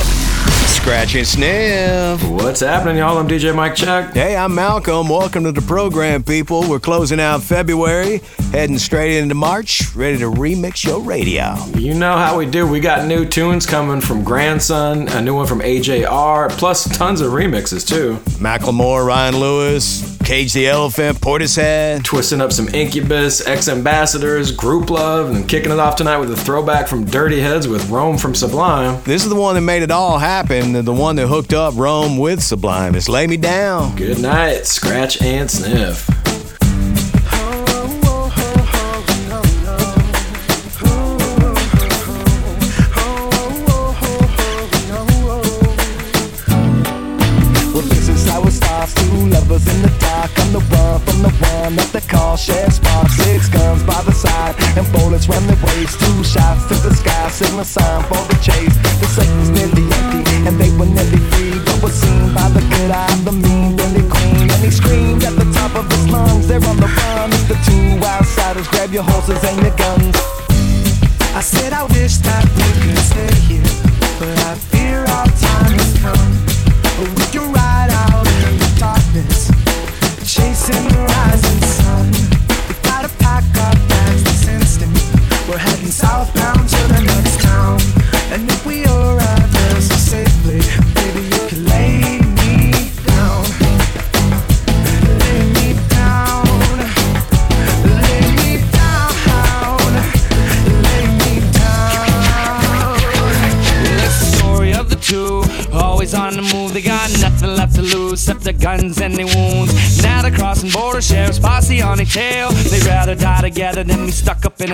Scratch and sniff. What's happening, y'all? I'm DJ Mike Chuck. Hey, I'm Malcolm. Welcome to the program, people. We're closing out February, heading straight into March, ready to remix your radio. You know how we do. We got new tunes coming from Grandson, a new one from AJR, plus tons of remixes, too. Macklemore, Ryan Lewis, Cage the Elephant, Portishead. Twisting up some Incubus, X Ambassadors, Grouplove, and kicking it off tonight with a throwback from Dirty Heads with Rome from Sublime. This is the one that made it all happen, the one that hooked up Rome with Sublime. It's Lay Me Down. Good night, Scratch and Sniff. a sign for the chase.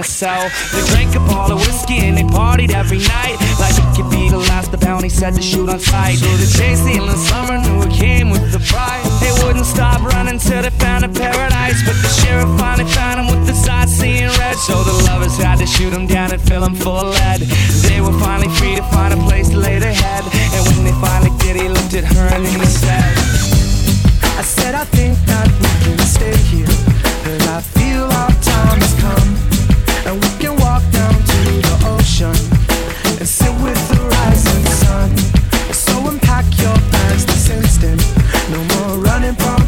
cell. They drank up all the whiskey and they partied every night. Like it could be the last the bounty said to shoot on sight. running from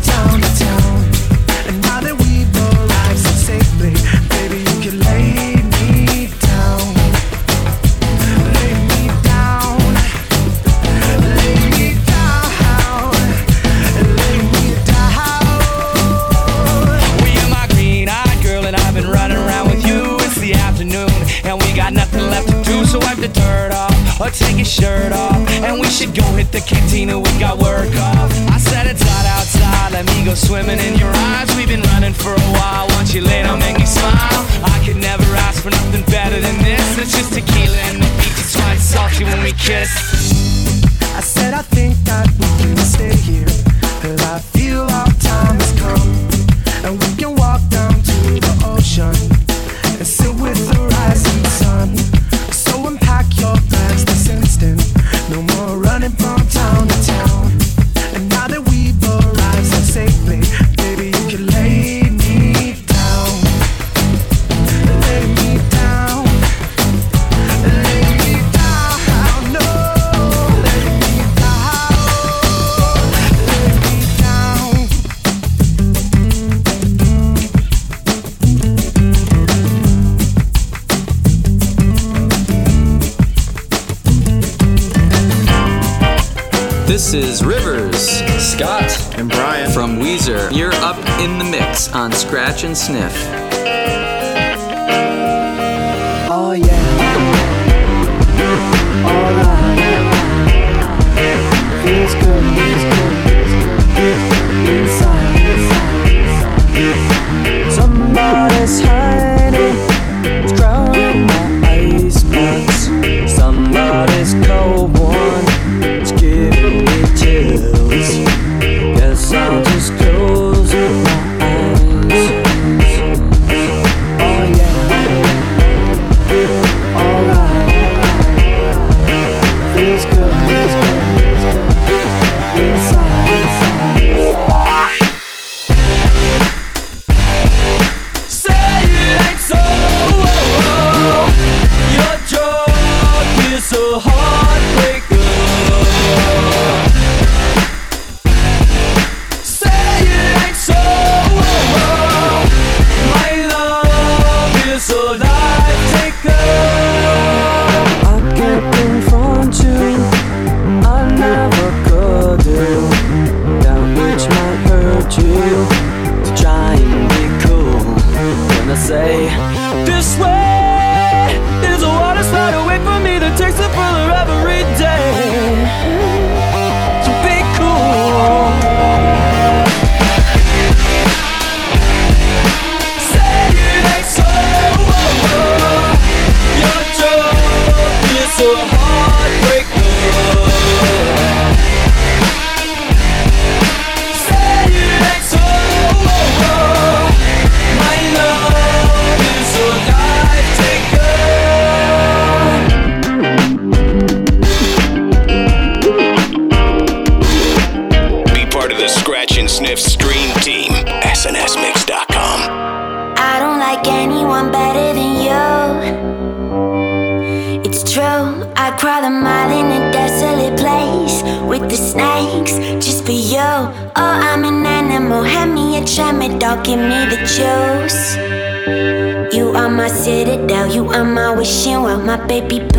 baby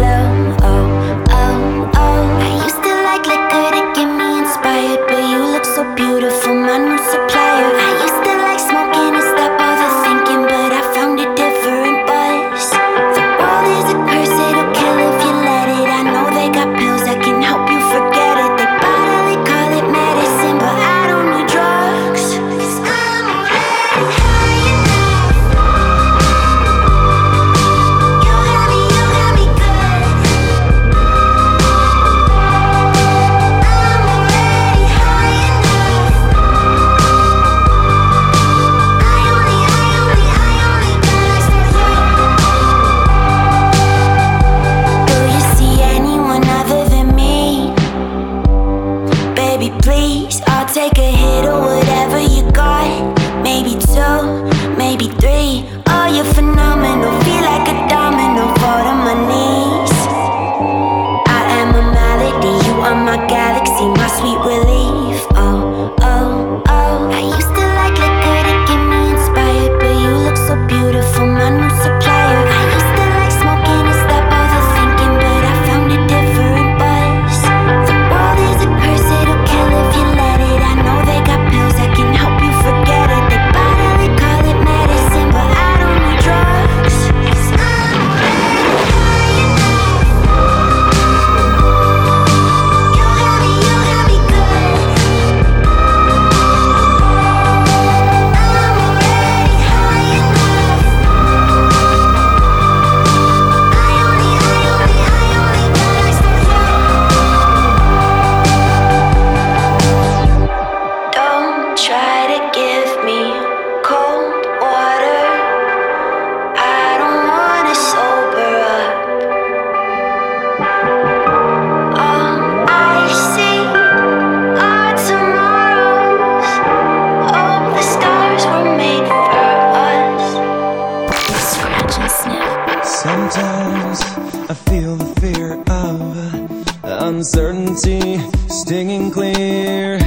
empty, stinging clear.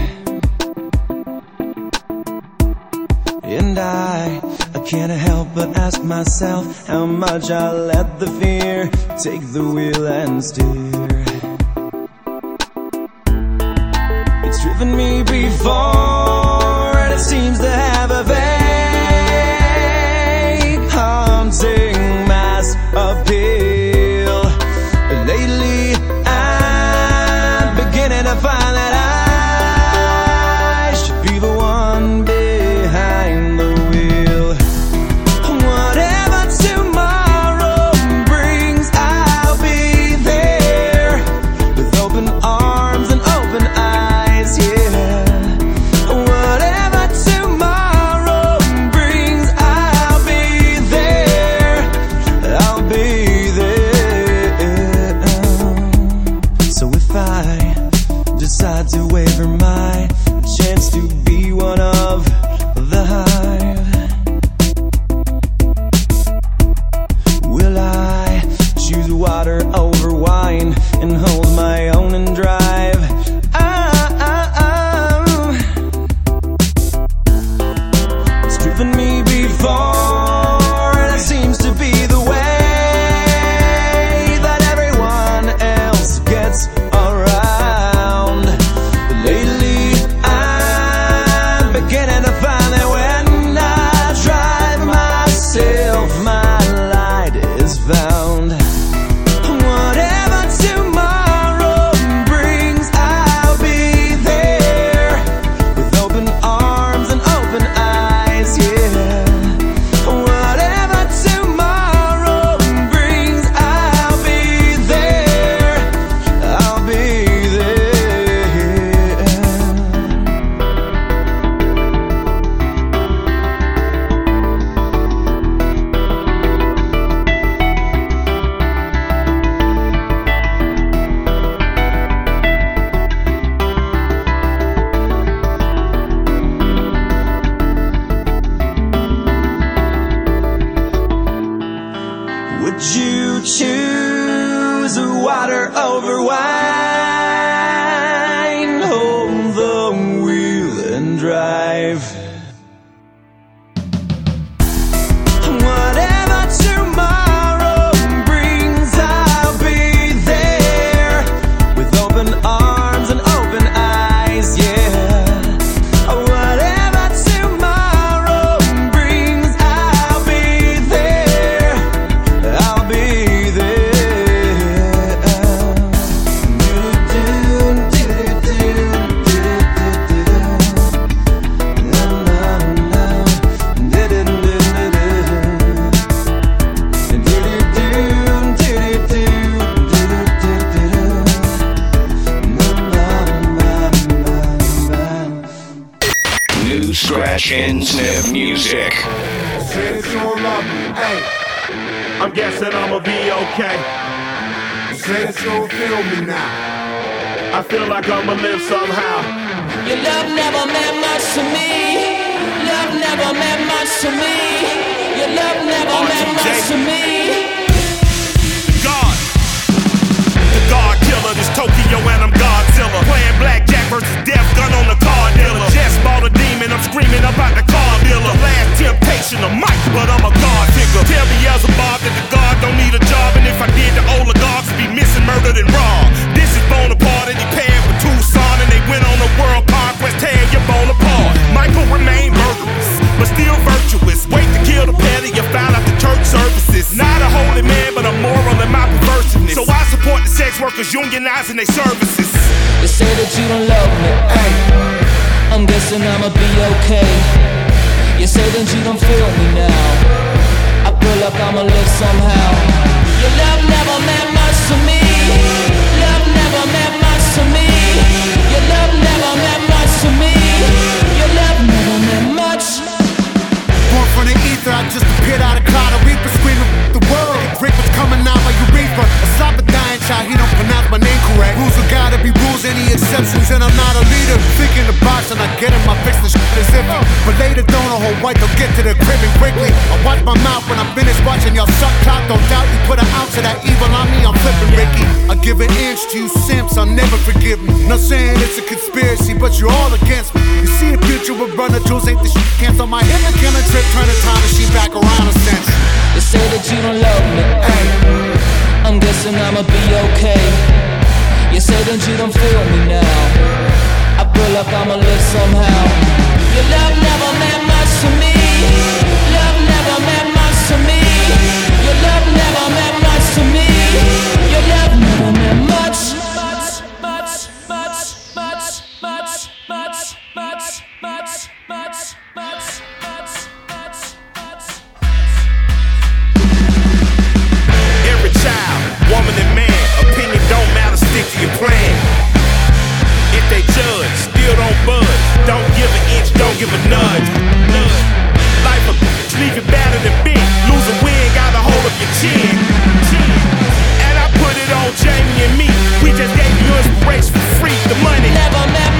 And I, I can't help but ask myself how much I let the fear take the wheel and steer. It's driven me before, and it seems that. Scratch and sniff music. Since you love me, hey, I'm guessing I'ma be okay. Since you feel me now, I feel like I'ma live somehow. Your love never meant much to me. Love never meant much to me. Your love never meant much to me. God. The God killer, this Tokyo and I'm Godzilla. Playing blackjack versus death gun on the card dealer. Just bought a demon, I'm screaming about the car dealer. Last temptation of Mike, but I'm a God figure. Tell as Bob that the God don't need a job, and if I did, the oligarchs be missing, murdered, and robbed. This is Bonaparte, and he paired with Tucson, and they went on a world conquest, tear your bone apart. Michael remained murderous, but still virtuous. Wait to kill the petty, you found out the church services. Not a holy man, but a moral in my perverseness. So I support the sex workers unionizing their services. You say that you don't love me. Hey, I'm guessing I'ma be okay. You say that you don't feel me now. I feel like I'ma live somehow. Your love never meant much to me. Love never meant much to me. Your love never meant much to me. Ether, I just appeared out of cloud. A reaper screaming the world. Rick was coming out my urethra. A slap a dying child, he don't pronounce my name correct. Rules are gotta be rules, any exceptions, and I'm not a leader. Thinking the box and I get in my fix the shit as iffy. But later, don't a whole white, they'll get to the crib and quickly. I watch my mouth when I'm finished watching y'all suck clock. Don't doubt you put an ounce of that evil on me, I'm flipping Ricky. I give an inch to you simps, I'll never forgive me. Not saying it's a conspiracy, but you're all against me. You see the future with runner jewels, ain't the shit cancel my the killing trip, turn the time machine back around a sense. You say that you don't love me. Hey, I'm guessing I'ma be okay. You say that you don't feel me now. I feel like I'ma live somehow. Your love never meant much to me. Love never meant much to me. Your love never meant much to me. Your love never meant. Much, your plan. If they judge, still don't budge. Don't give an inch, don't give a nudge. Nudge. Life a bitch, leave you battered and bent. Lose a win, got a hold of your chin. Chin. And I put it on Jamie and me. We just gave you inspiration for free. The money never much.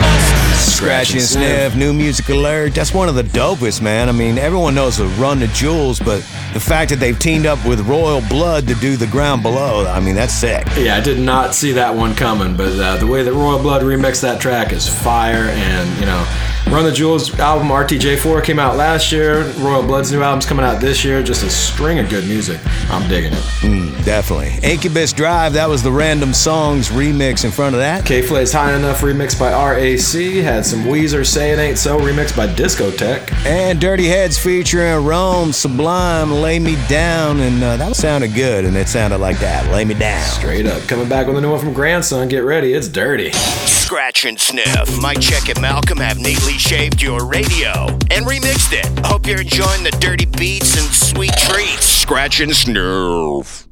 Scratch and sniff, new music alert. That's one of the dopest, man. I mean, everyone knows the Run the Jewels, but the fact that they've teamed up with Royal Blood to do the ground below, I mean, that's sick. Yeah, I did not see that one coming, but uh, the way that Royal Blood remixed that track is fire. And, you know, Run the Jewels album RTJ4 came out last year. Royal Blood's new album's coming out this year. Just a string of good music. I'm digging it. Mm, definitely. Incubus Drive, that was the Random Songs remix in front of that. K Flay's High Enough remix by RAC. Had some Weezer Say It Ain't So remix by Discotech. And Dirty Heads featuring Rome Sublime, Lay Me Down. And uh, that sounded good, and it sounded like that. Lay Me Down. Straight up. Coming back with a new one from Grandson. Get ready, it's dirty. Scratch and sniff. Mike Check and Malcolm have neatly shaved your radio and remixed it. Hope you're enjoying the dirty beats and sweet treats. Scratch and sniff.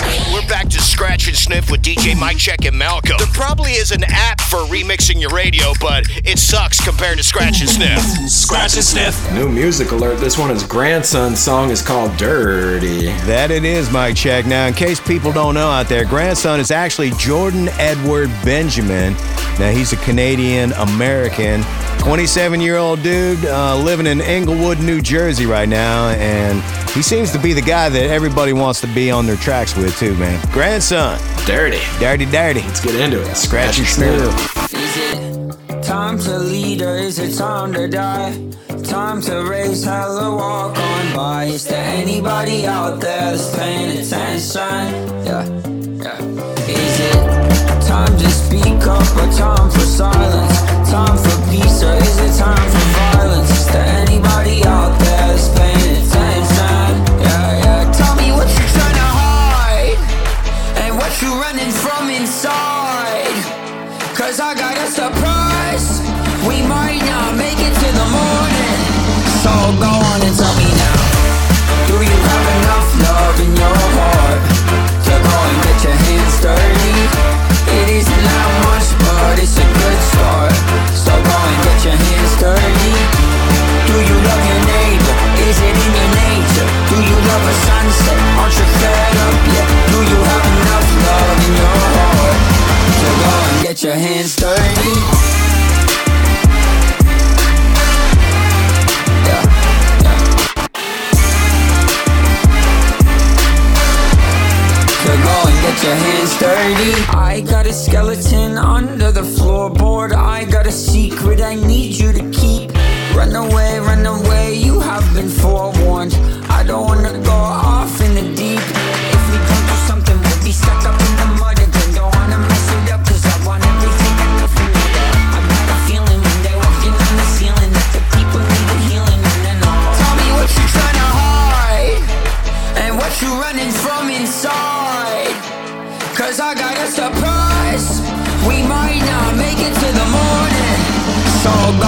We're back to Scratch and Sniff with DJ Mike Check and Malcolm. There probably is an app for remixing your radio, but it sucks compared to Scratch and Sniff. Scratch and Sniff. New music alert. This one is Grandson's song is called Dirty. That it is, Mike Check. Now, in case people don't know out there, grandson is actually Jordan Edward Benjamin. Now, he's a Canadian American, 27 year old dude uh, living in Englewood, New Jersey right now. And he seems to be the guy that everybody wants to be on their tracks with, it too, man. Grandson. Dirty. Dirty, dirty. Let's get into it. Scratch your snoot. Time to lead or is it time to die? Time to raise hell or walk on by. Is there anybody out there that's paying attention? Yeah, yeah. Is it time to speak up or time for silence? Time for peace or is it time for violence? Is there anybody out there that's paying Cause I got a surprise. We might not make it to the morning. So go on and tell me now. Do you have enough love in your heart to go and get your hands dirty? It isn't that much, but it's a good start. So go and get your hands dirty. Do you love your neighbor? Is it in your nature? Do you love a sunset? your hands dirty. Go and get your hands dirty. I got a skeleton under the floorboard. I got a secret I need you to keep. Run away, run away, you have been forewarned. I don't wanna go off in the deep all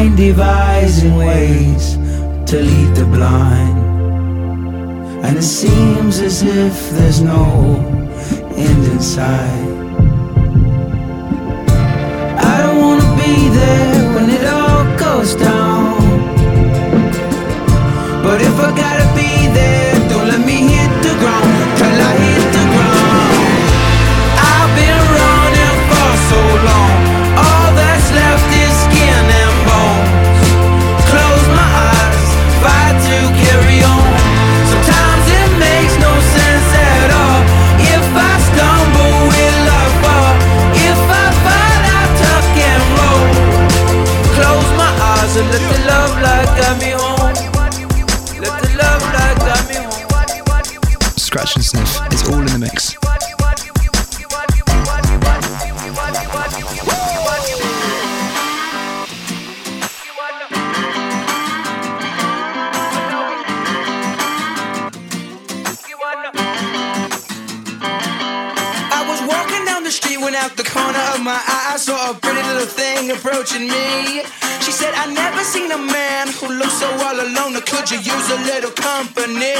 mind devising ways to lead the blind. And it seems as if there's no end in sight. I don't wanna be there when it all goes down. But if I gotta be there, don't let me hit the ground till I me. She said, I never seen a man who looks so all alone. Could you use a little company?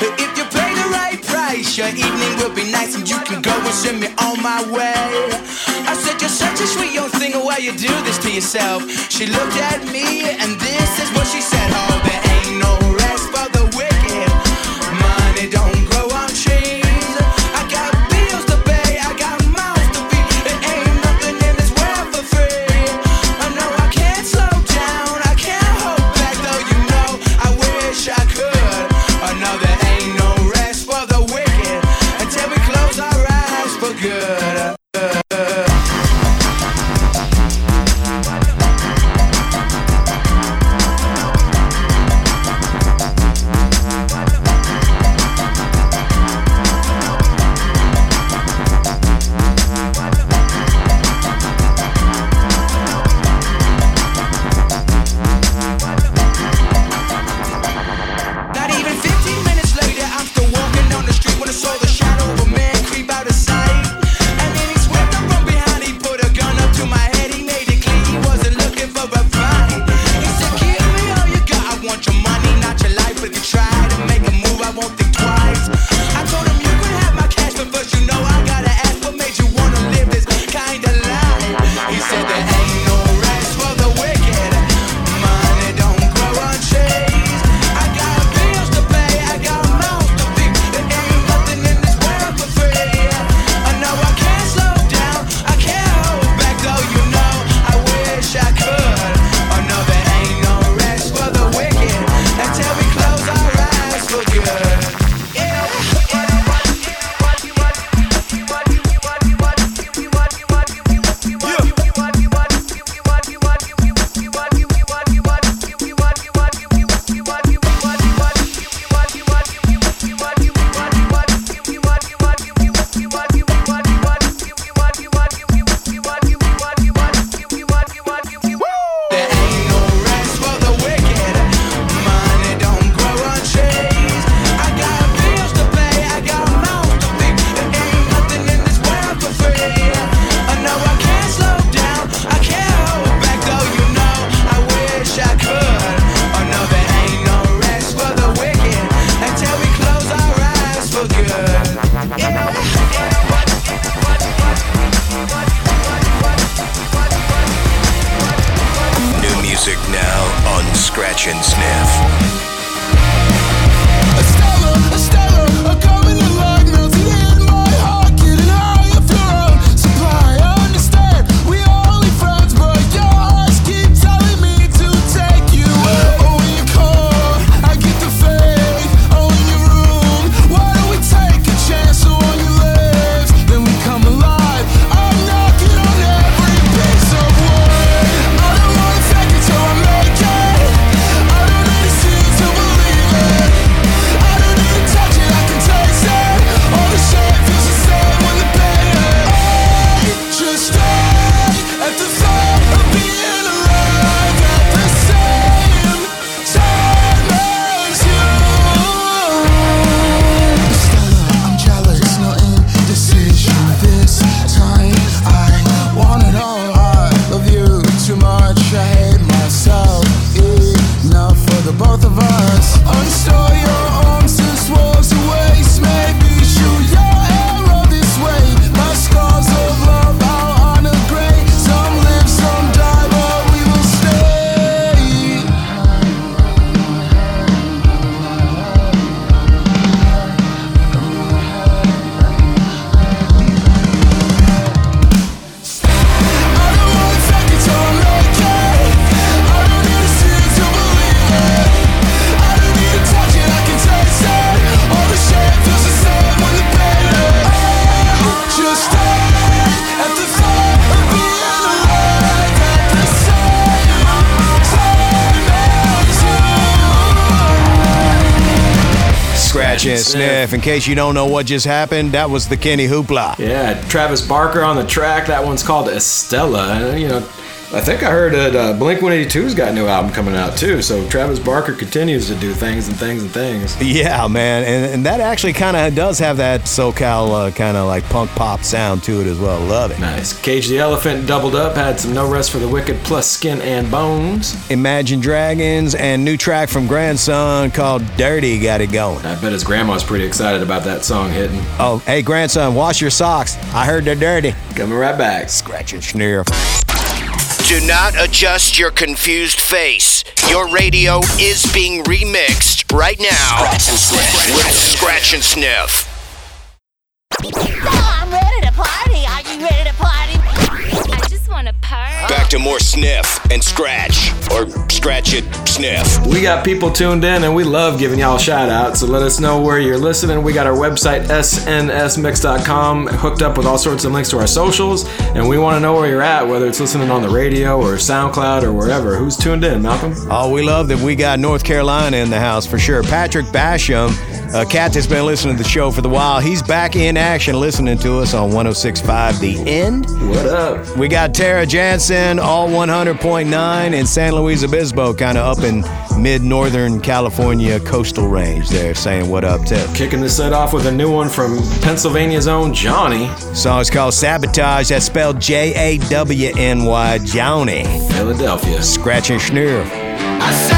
If you pay the right price, your evening will be nice and you can go and send me on my way. I said, You're such a sweet young thing, why you do this to yourself? She looked at me and this is what she said, Oh, baby. Case you don't know what just happened, that was the KennyHoopla. Yeah, Travis Barker on the track. That one's called Estella. You know, I think I heard that uh, Blink 182's got a new album coming out too. So Travis Barker continues to do things and things and things. Yeah, man, and, and that actually kind of does have that SoCal uh, kind of like punk pop sound to it as well. Love it. Nice. Cage the Elephant doubled up, had some No Rest for the Wicked plus Skin and Bones. Imagine Dragons and new track from Grandson called Dirty got it going. I bet his grandma's pretty excited about that song hitting. Oh, hey, grandson, wash your socks. I heard they're dirty. Coming right back. Scratch and sniff. Do not adjust your confused face. Your radio is being remixed right now Scratch and sniff. with Scratch and Sniff. Oh, I'm ready to party. Are you ready to party? Back to more Sniff and Scratch, or Scratch it, Sniff. We got people tuned in and we love giving y'all shout outs. So let us know where you're listening. We got our website, snsmix.com, hooked up with all sorts of links to our socials. And we want to know where you're at, whether it's listening on the radio or SoundCloud or wherever. Who's tuned in, Malcolm? Oh, we love that we got North Carolina in the house for sure. Patrick Basham, a cat that's been listening to the show for the while, he's back in action listening to us on 1065 The End. What up? We got Tara Jansen, all 100.9 in San Luis Obispo, kind of up in mid northern California coastal range there, saying what up to. Kicking the set off with a new one from Pennsylvania's own Jawny. Song's called Sabotage, that's spelled J A W N Y, Jawny. Philadelphia. Scratch and sniff.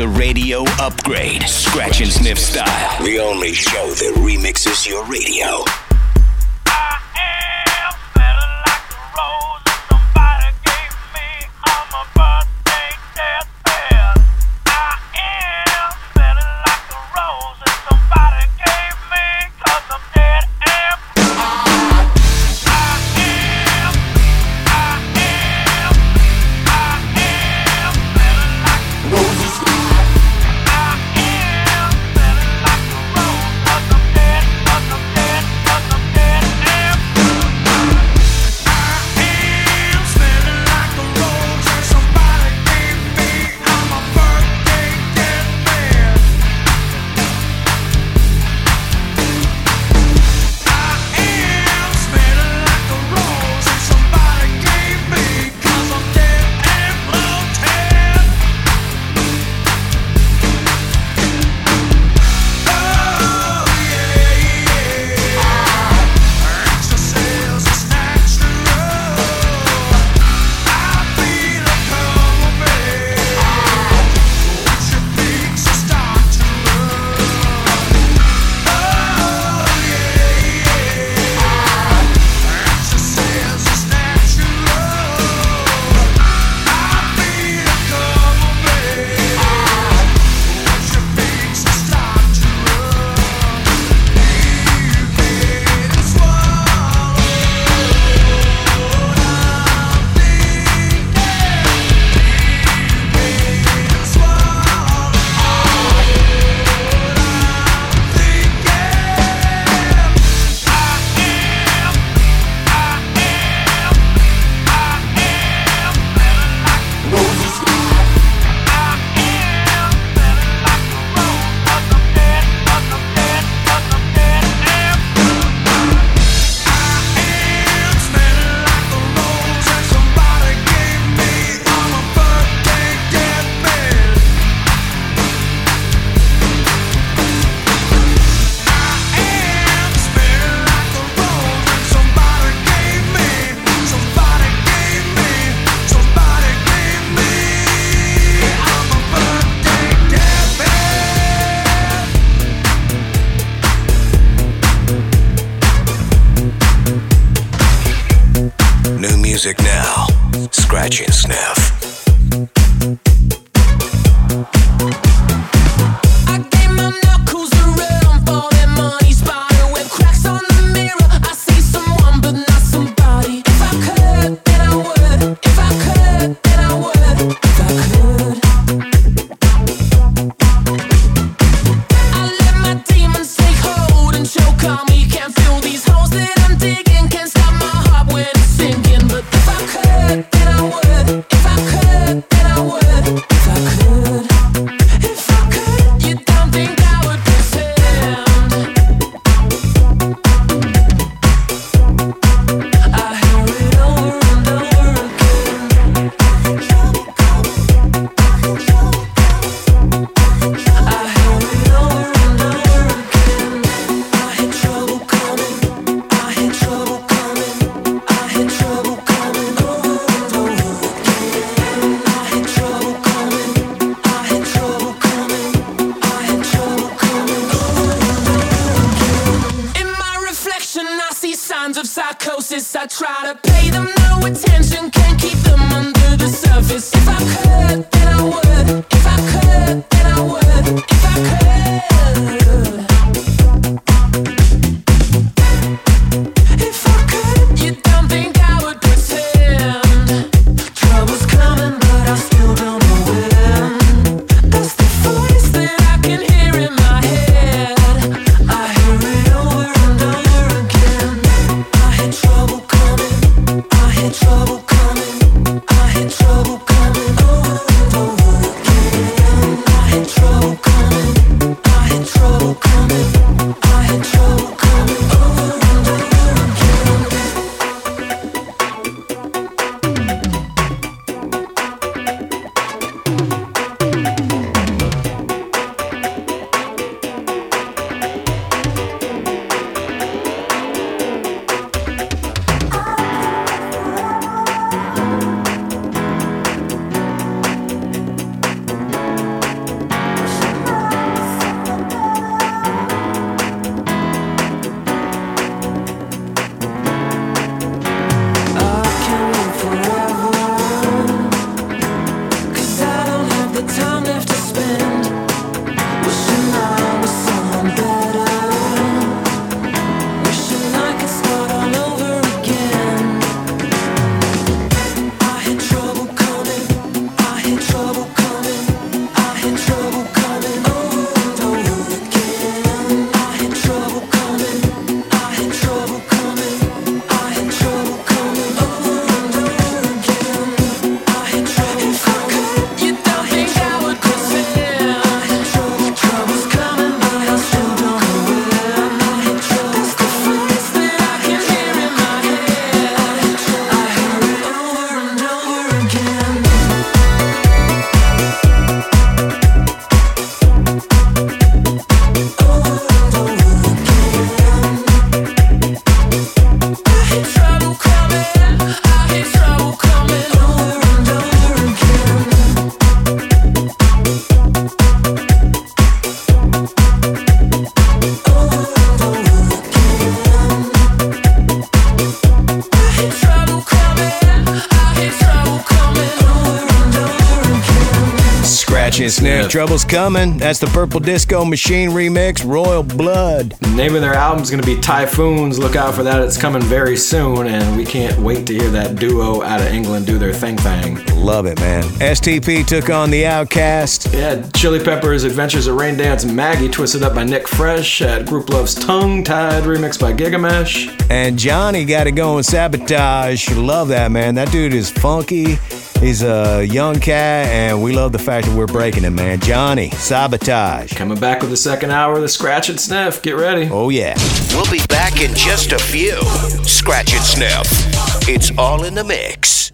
a radio upgrade, scratch and sniff style. The only show that remixes your radio. trouble coming. I hear trouble coming. Oh, we're under and Sniff. Trouble's coming. That's the Purple Disco Machine remix, Royal Blood. The name of their album's going to be Typhoons. Look out for that. It's coming very soon, and we can't wait to hear that duo out of England do their thing thing. Love it, man. STP took on the OutKast. Yeah, Chili Peppers Adventures of Rain Dance Maggie twisted up by Nick Fresh at Grouplove's Tongue Tied remix by Gigamesh. And Jawny got it going. Sabotage. Love that, man. That dude is funky. He's a young cat, and we love the fact that we're breaking him, man. Jawny, Sabotage. Coming back with the second hour of the Scratch and Sniff. Get ready. Oh, yeah. We'll be back in just a few. Scratch and sniff. It's all in the mix.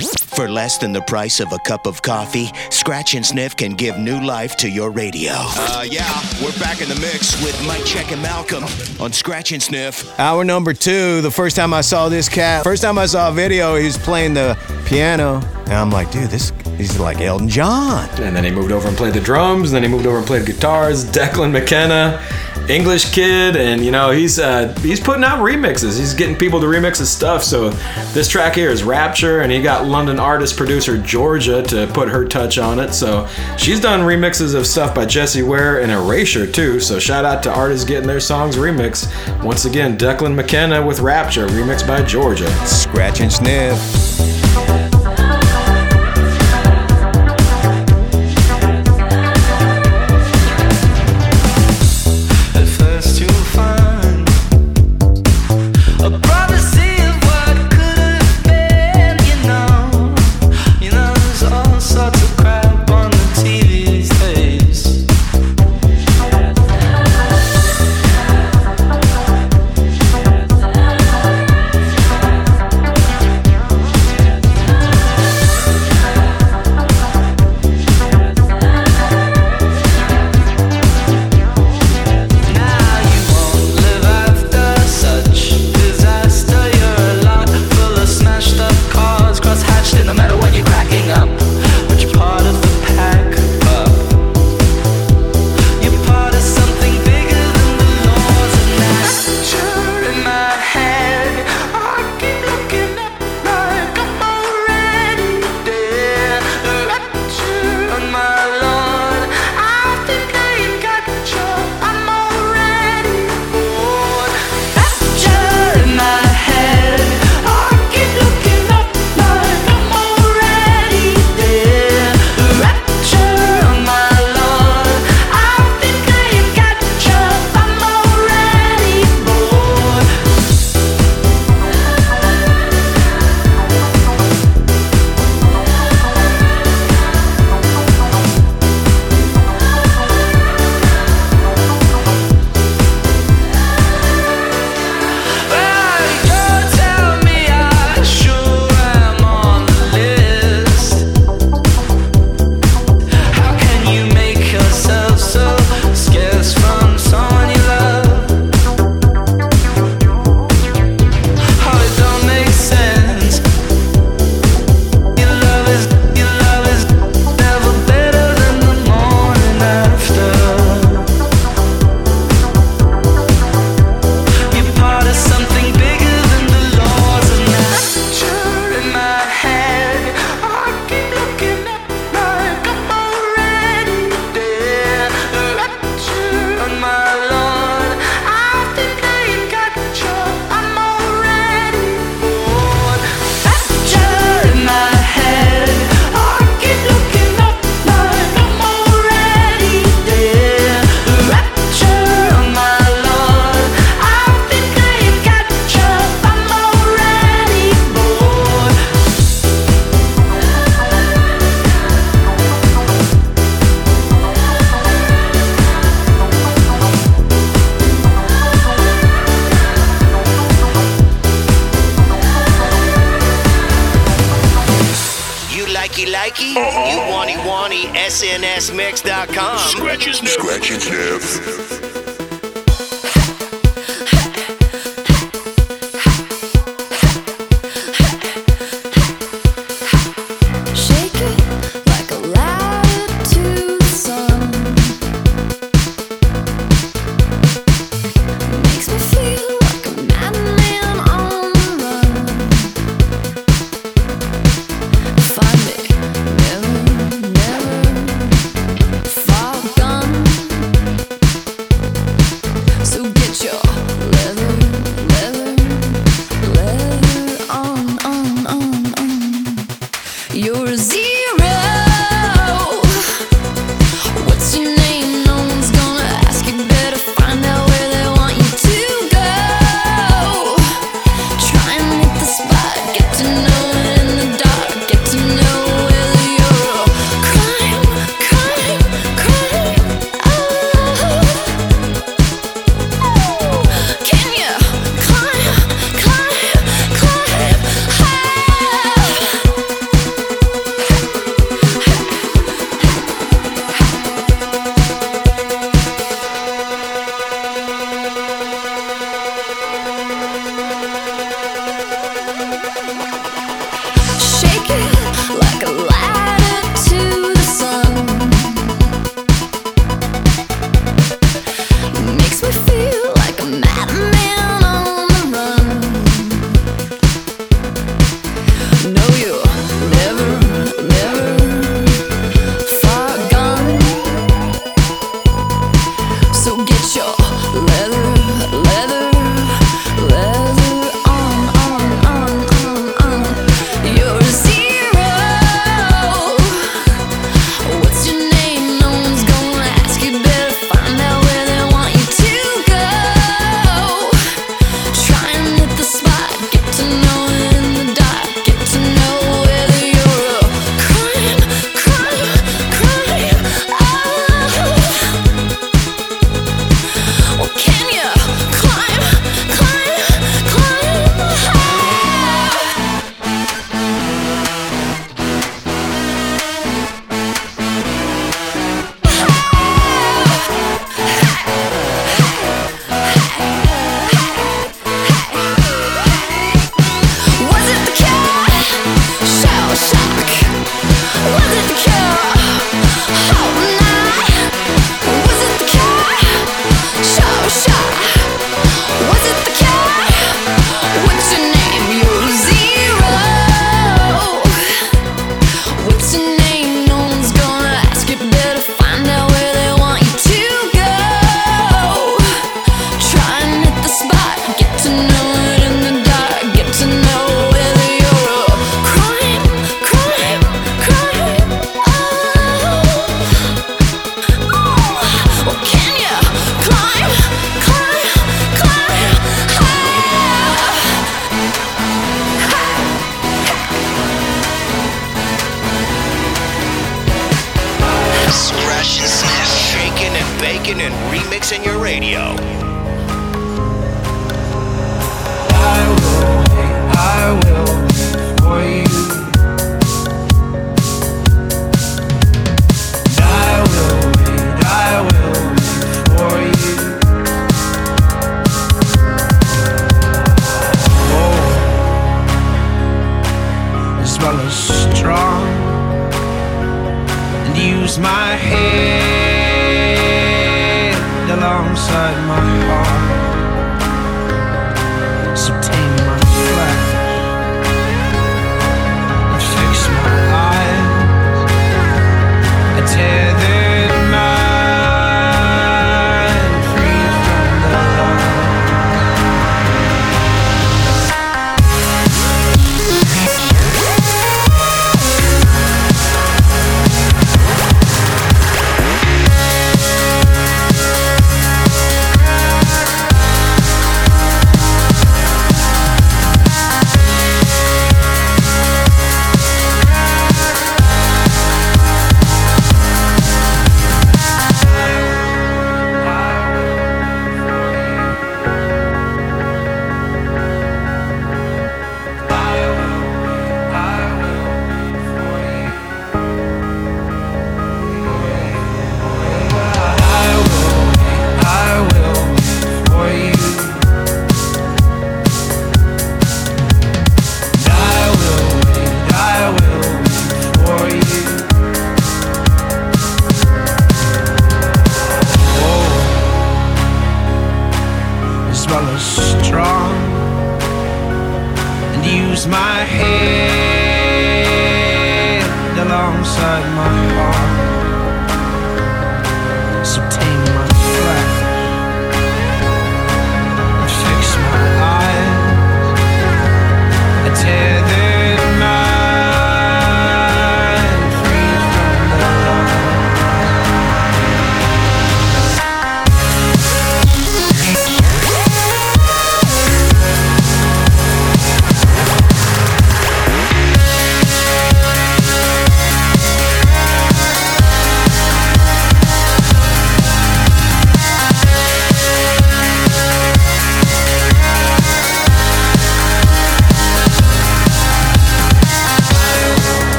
For less than the price of a cup of coffee, Scratch and Sniff can give new life to your radio. Uh, yeah, we're back in the mix with Mike Check and Malcolm on Scratch and Sniff. Hour number two, the first time I saw this cat, first time I saw a video, he was playing the piano. And I'm like, dude, this he's like Elton John. And then he moved over and played the drums. And then he moved over and played guitars. Declan McKenna, English kid, and you know he's uh, he's putting out remixes. He's getting people to remix his stuff. So this track here is Rapture, and he got London artist producer Georgia to put her touch on it. So she's done remixes of stuff by Jessie Ware and Erasure too. So shout out to artists getting their songs remixed. Once again, Declan McKenna with Rapture, remixed by Georgia. Scratch and Sniff.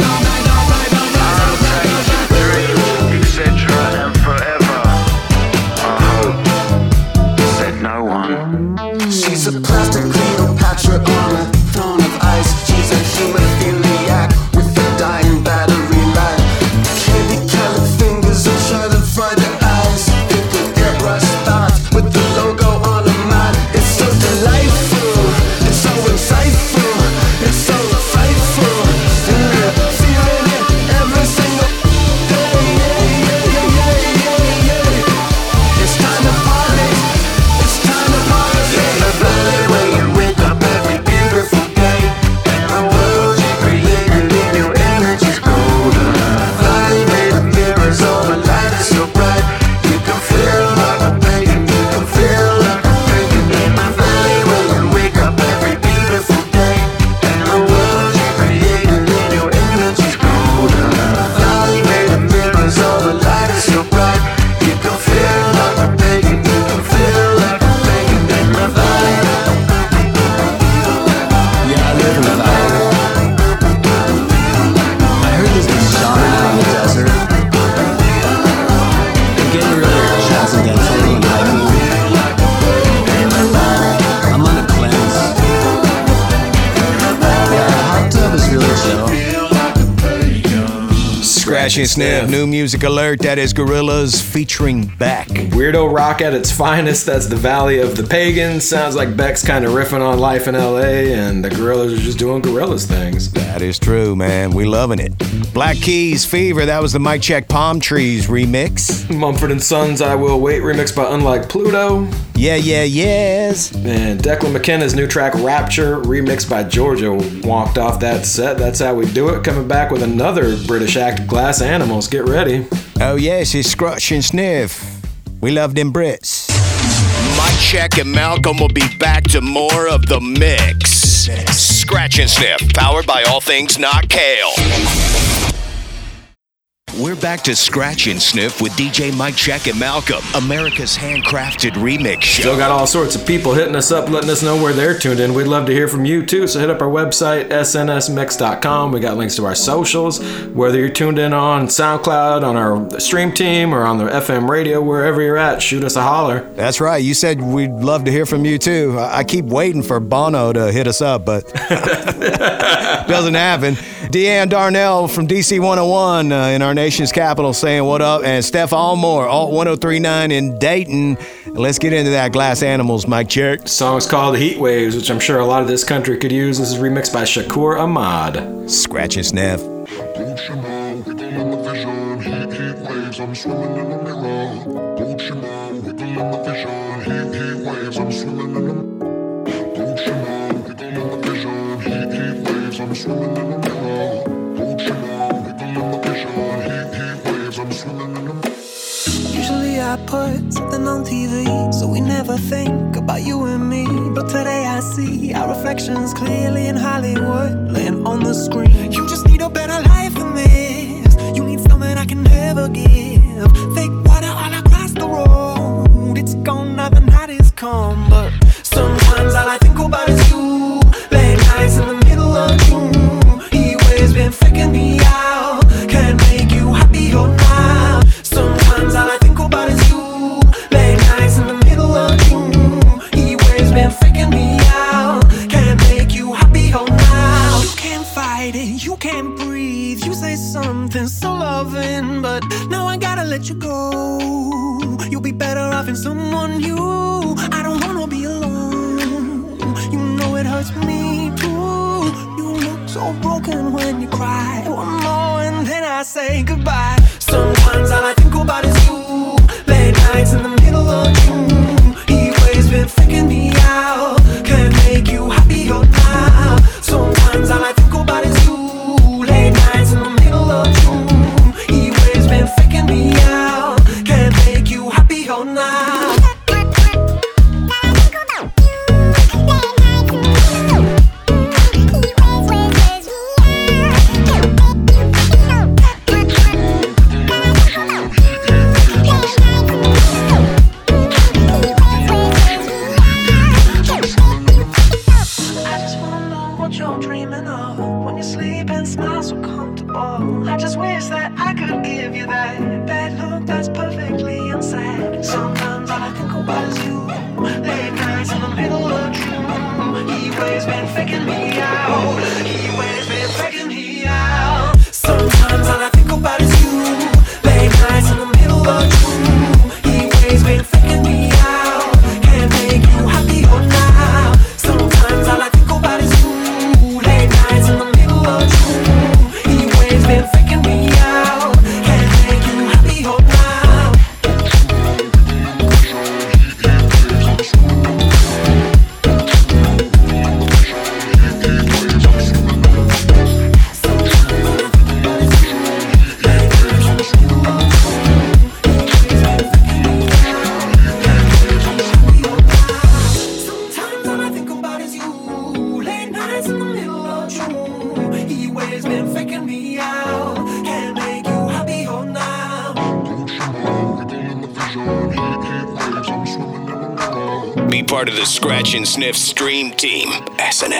Mama. Sniff, new music alert. That is Gorillaz featuring Beck. Weirdo rock at its finest. That's the Valley of the Pagans. Sounds like Beck's kind of riffing on life in LA, and the Gorillaz are just doing Gorillaz things. That is true, man. We loving it. Black Keys Fever. That was the Mike Check Palm Trees remix. Mumford and Sons I Will Wait remix by Unlike Pluto. Yeah, yeah, yes. And Declan McKenna's new track Rapture remixed by Georgia walked off that set. That's how we do it. Coming back with another British act, Glass Animals. Get ready. Oh, yes, it's Scratch and Sniff. We love them Brits. Mike Check and Malcolm will be back to more of the mix. Scratch and Sniff, powered by all things not kale. We're back to Scratch and Sniff with DJ Mike Check and Malcolm, America's handcrafted remix show. Still got all sorts of people hitting us up, letting us know where they're tuned in. We'd love to hear from you too. So hit up our website, snsmix.com. We got links to our socials. Whether you're tuned in on SoundCloud, on our stream team, or on the FM radio, wherever you're at, shoot us a holler. That's right. You said we'd love to hear from you too. I I keep waiting for Bono to hit us up, but doesn't happen. Deanne Darnell from DC 101 uh, in our nation's capital saying what up, and Steph Allmore, Alt 1039 in Dayton. Let's get into that Glass Animals, Mike Check. The song's called Heat Waves, which I'm sure a lot of this country could use. This is remixed by Shakur Ahmad. Scratch and Sniff. I'm swimming in the mirror. Don't you know? Wiggle in the vision. Heat, heat waves. I'm swimming in the. Reflections clearly in Hollywood, laying on the screen.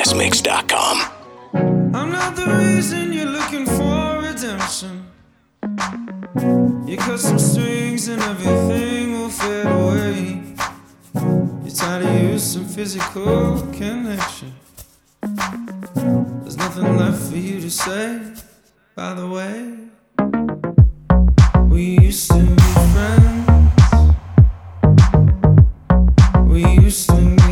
SNSMix.com. I'm not the reason you're looking for redemption. You cut some strings and everything will fade away. You're physical connection. There's nothing left for you to say, by the way. We used to be friends. We used to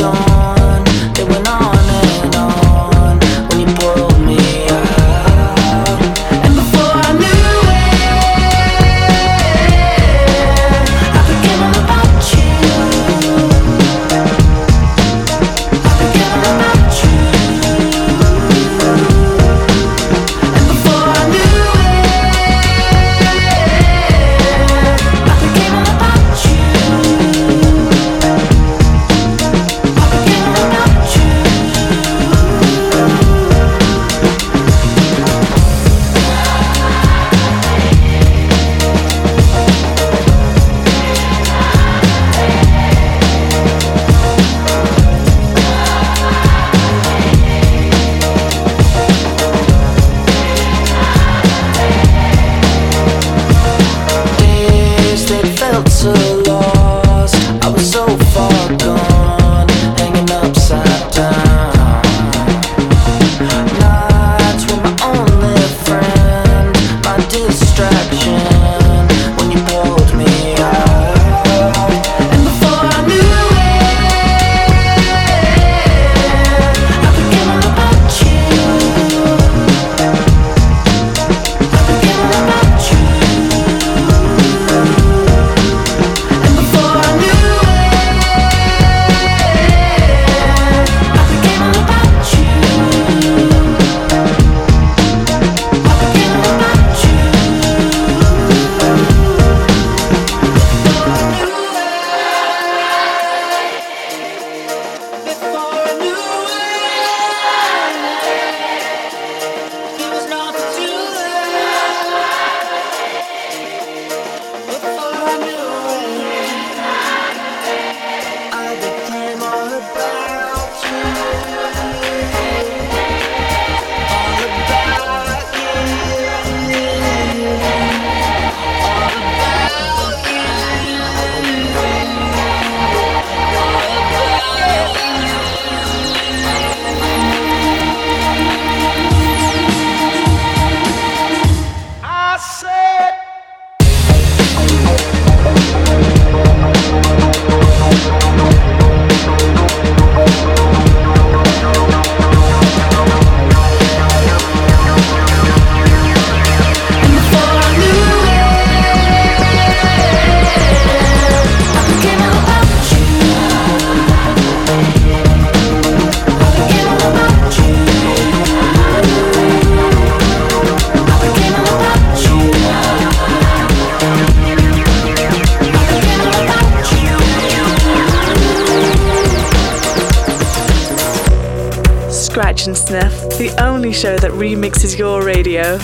to radio.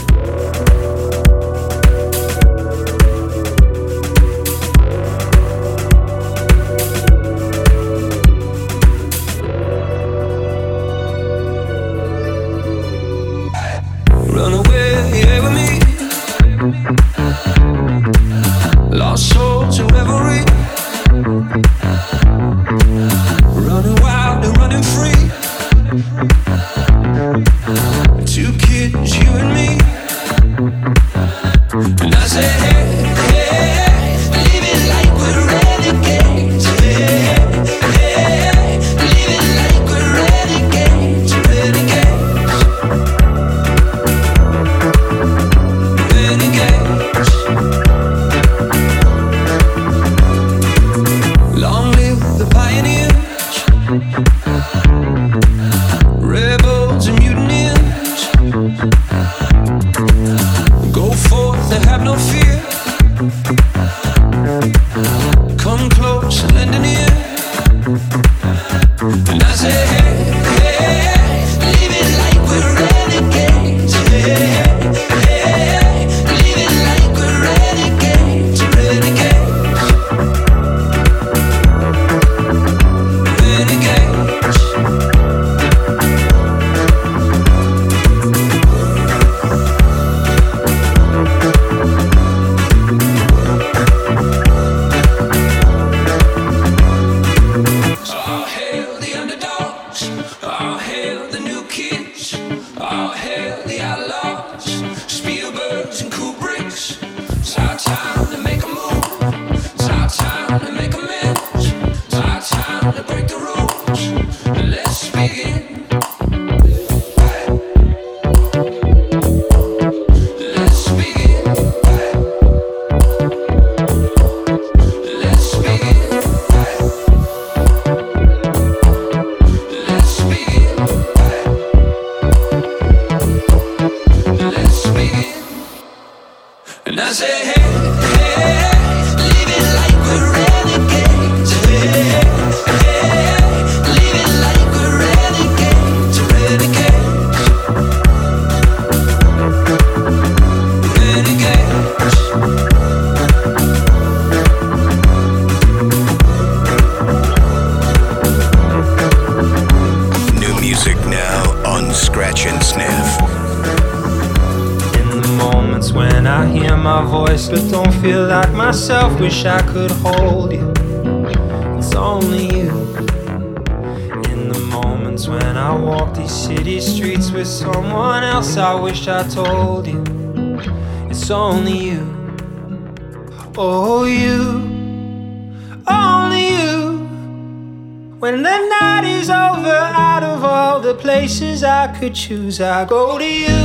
When the night is over, out of all the places I could choose, I go to you.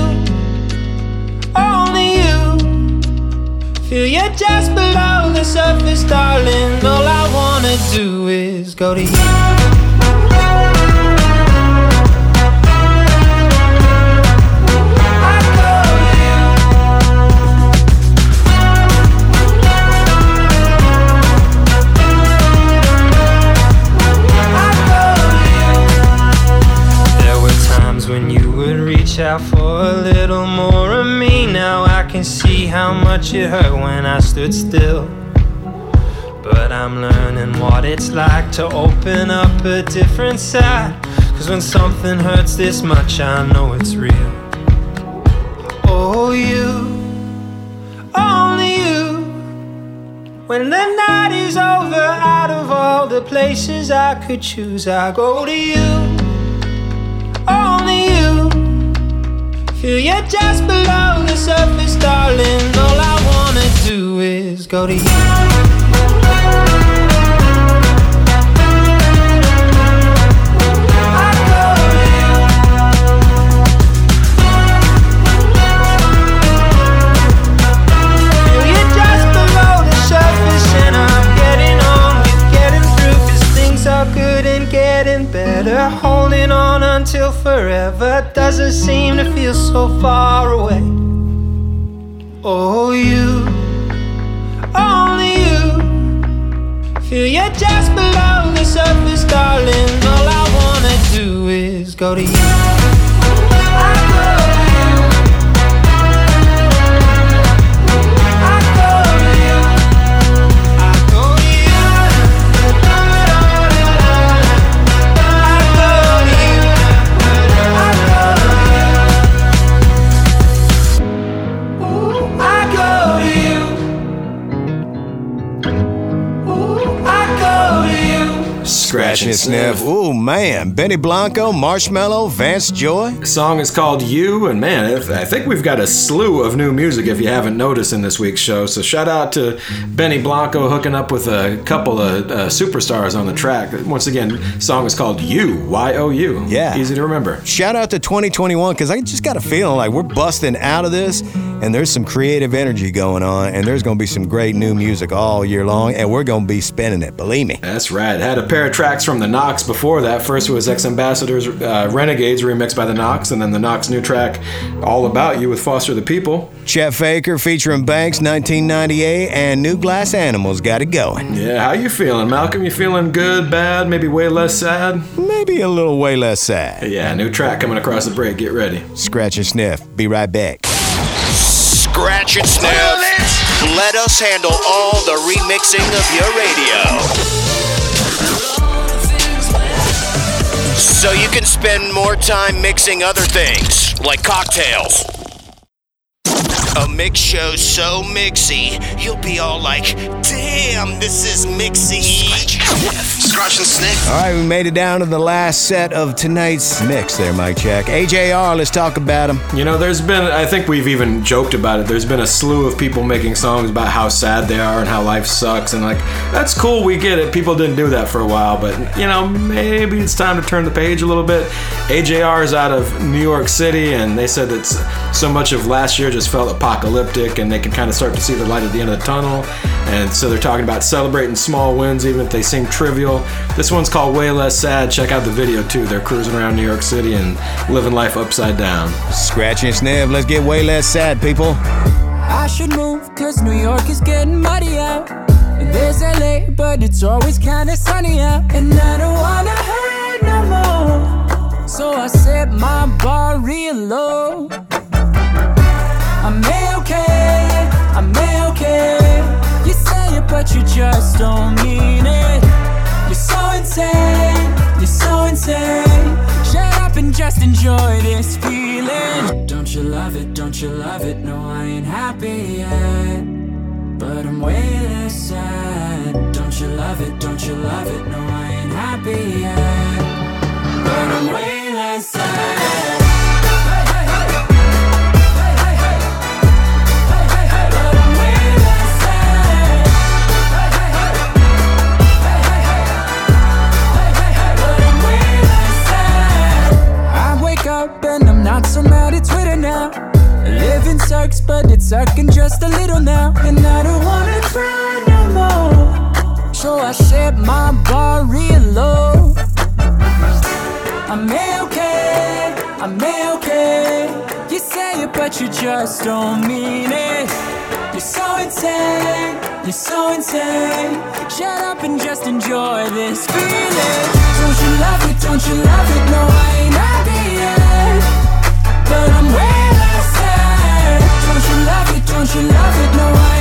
Only you. Feel you just below the surface, darling. All I wanna do is go to you. Out for a little more of me. Now I can see how much it hurt when I stood still. But I'm learning what it's like to open up a different side. Cause when something hurts this much, I know it's real. Oh, you, only you. When the night is over, out of all the places I could choose, I go to you. Feel you just below the surface, darling. All I wanna do is go to you. Forever doesn't seem to feel so far away. Oh, you, only you. Feel you just below the surface, darling. All I wanna do is go to you. Scratch and sniff. Ooh, man. Benny Blanco, Marshmello, Vance Joy. The song is called You, and man, if- I think we've got a slew of new music if you haven't noticed in this week's show. So shout out to Benny Blanco hooking up with a couple of uh, superstars on the track. Once again, song is called You, Y O U. Yeah. Easy to remember. Shout out to 2021 because I just got a feeling like we're busting out of this and there's some creative energy going on and there's going to be some great new music all year long and we're going to be spinning it, believe me. That's right. Had a pair of tracks from the Knocks before that. First was X Ambassadors uh, Renegades remixed by the Knocks, and then the Knocks new track All About You with Foster the People. Chet Faker featuring Banks 1998 and New Glass Animals got it going. Yeah, how you feeling, Malcolm? You feeling good, bad, maybe way less sad? Maybe a little way less sad. Yeah, new track coming across the break. Get ready. Scratch and sniff. Be right back. Scratch and sniff. Let us handle all the remixing of your radio. So you can spend more time mixing other things, like cocktails. A mix show so mixy, you'll be all like, damn, this is mixy. Scratch and sniff. All right, we made it down to the last set of tonight's mix there, Mike Check. AJR, let's talk about him. You know, there's been, I think we've even joked about it. There's been a slew of people making songs about how sad they are and how life sucks. And, like, that's cool, we get it. People didn't do that for a while, but, you know, maybe it's time to turn the page a little bit. AJR is out of New York City, and they said that so much of last year just felt apocalyptic, and they can kind of start to see the light at the end of the tunnel. And so they're talking about celebrating small wins, even if they seem trivial. This one's called Way Less Sad. Check out the video, too. They're cruising around New York City and living life upside down. Scratch and sniff. Let's get way less sad, people. I should move, cause New York is getting muddy out. There's LA, but it's always kinda sunny out. And I don't wanna hurt no more. So I set my bar real low. But you just don't mean it. You're so insane, you're so insane. Shut up and just enjoy this feeling. Don't you love it? Don't you love it? No, I ain't happy yet. But I'm way less sad. Don't you love it? Don't you love it? No, I ain't happy yet. But I'm way less sad. At Twitter now. Living sucks, but it's sucking just a little now. And I don't wanna cry no more. So I set my bar real low. I'm okay, I'm okay. You say it, but you just don't mean it. You're so insane, you're so insane. Shut up and just enjoy this feeling. Don't you love it? Don't you love it? No, I ain't happy. But I'm way less sad. Don't you love it? Don't you love it? No, I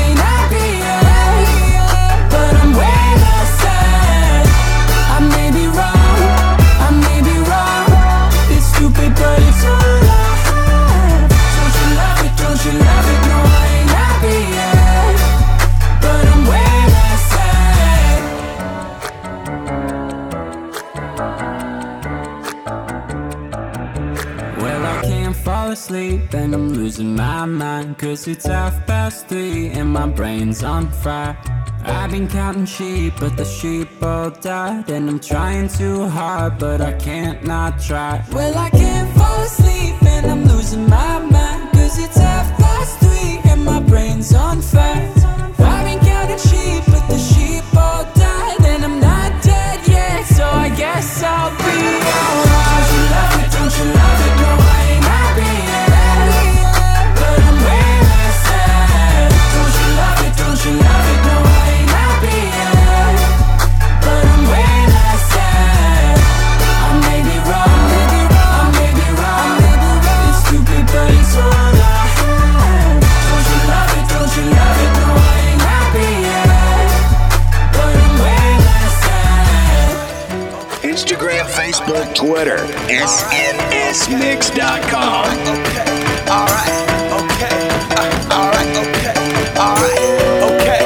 and I'm losing my mind. Cause it's half past three and my brain's on fire. I've been counting sheep, but the sheep all died. And I'm trying too hard, but I can't not try. Well, I can't fall asleep and I'm losing my mind. Cause it's half past three and my brain's on fire. Twitter, SNSMix.com. Alright, okay, uh, alright, okay, alright, okay.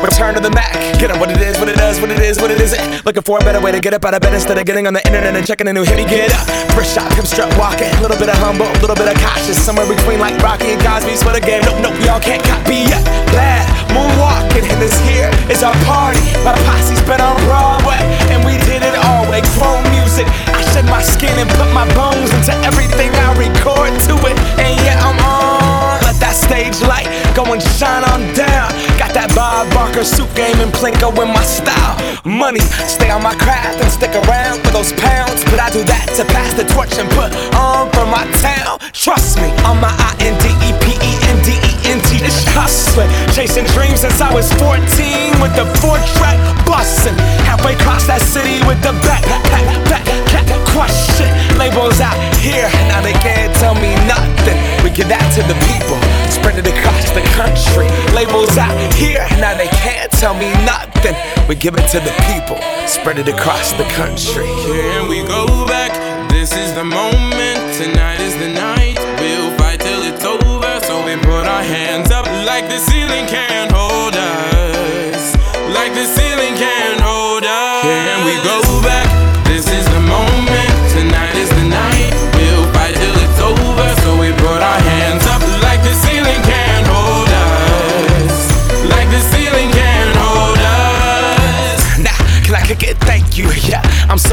Return to the Mac, get on what it is, what it does, what it is, what it isn't. Looking for a better way to get up out of bed instead of getting on the internet and checking a new hit. Get up, first shot, come strut walking. A little bit of humble, a little bit of cautious. Somewhere between like Rocky and Cosby's for the game. Nope, nope, y'all can't copy yet. Bad moonwalking, and this here is our party. My posse's been on Broadway, and we did it all way. Chrome music, I shed my skin and put my bones into everything I record to it. And yeah, I'm on. Let that stage light go and shine on down. Got that Bob Barker suit game and Plinko in my style. Money, stay on my craft and stick around for those pounds. But I do that to pass the torch and put on for my town. Trust me, on my I N D E P This hustling, chasing dreams since I was 14 with the four track bustin'. Halfway across that city with the back, back, back, back, it. Labels out here, now they can't tell me nothing. We give that to the people, spread it across the country. Labels out here, now they can't tell me nothing. We give it to the people, spread it across the country. Can we go back? This is the moment. Tonight is the night. Our hands up like the ceiling can't hold us. Like the ceiling can't hold us. Can we go back?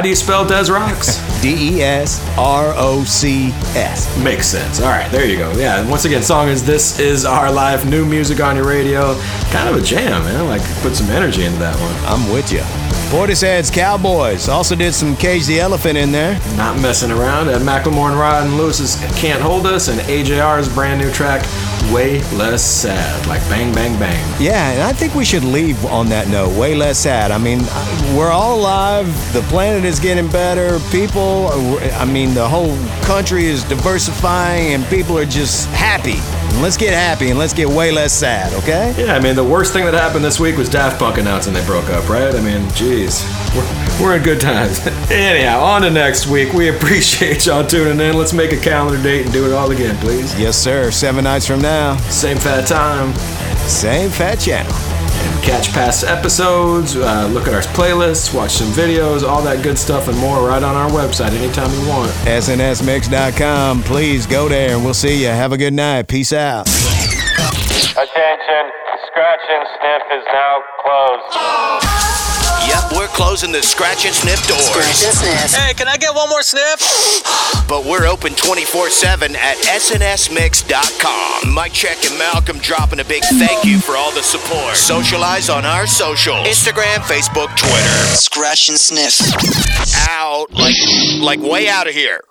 How do you spell Des Rocs? D E S R O C S. Makes sense. All right, there you go. Yeah, and once again, song is This Is Our Life, new music on your radio. Kind of a jam, man. Like, put some energy into that one. I'm with you. Portishead's Cowboys also did some Cage the Elephant in there. Not messing around. Ed Macklemore and Ryan Lewis's Can't Hold Us, and AJR's brand new track, Way Less Sad. Like, bang, bang, bang. Yeah, and I think we should leave on that note. Way less sad. I mean, we're all alive. The planet is getting better. People, I mean, the whole country is diversifying, and people are just happy. And let's get happy and let's get way less sad, okay? Yeah, I mean, the worst thing that happened this week was Daft Punk announcing they broke up, right? I mean, jeez. We're, we're in good times. Anyhow, on to next week. We appreciate y'all tuning in. Let's make a calendar date and do it all again, please. Yes, sir. Seven nights from now. Same fat time. Same fat channel. And catch past episodes, uh, look at our playlists, watch some videos, all that good stuff and more right on our website anytime you want. SNSMix.com. Please go there and we'll see you. Have a good night. Peace out. Attention, Scratch and Sniff is now closed. Yep, we're closing the Scratch and Sniff doors. Scratch and Sniff. Hey, can I get one more sniff? But we're open 24 7 at SNSMix.com. Mike Check and Malcolm dropping a big thank you for all the support. Socialize on our socials Instagram, Facebook, Twitter. Scratch and Sniff. Out. Like, like way out of here.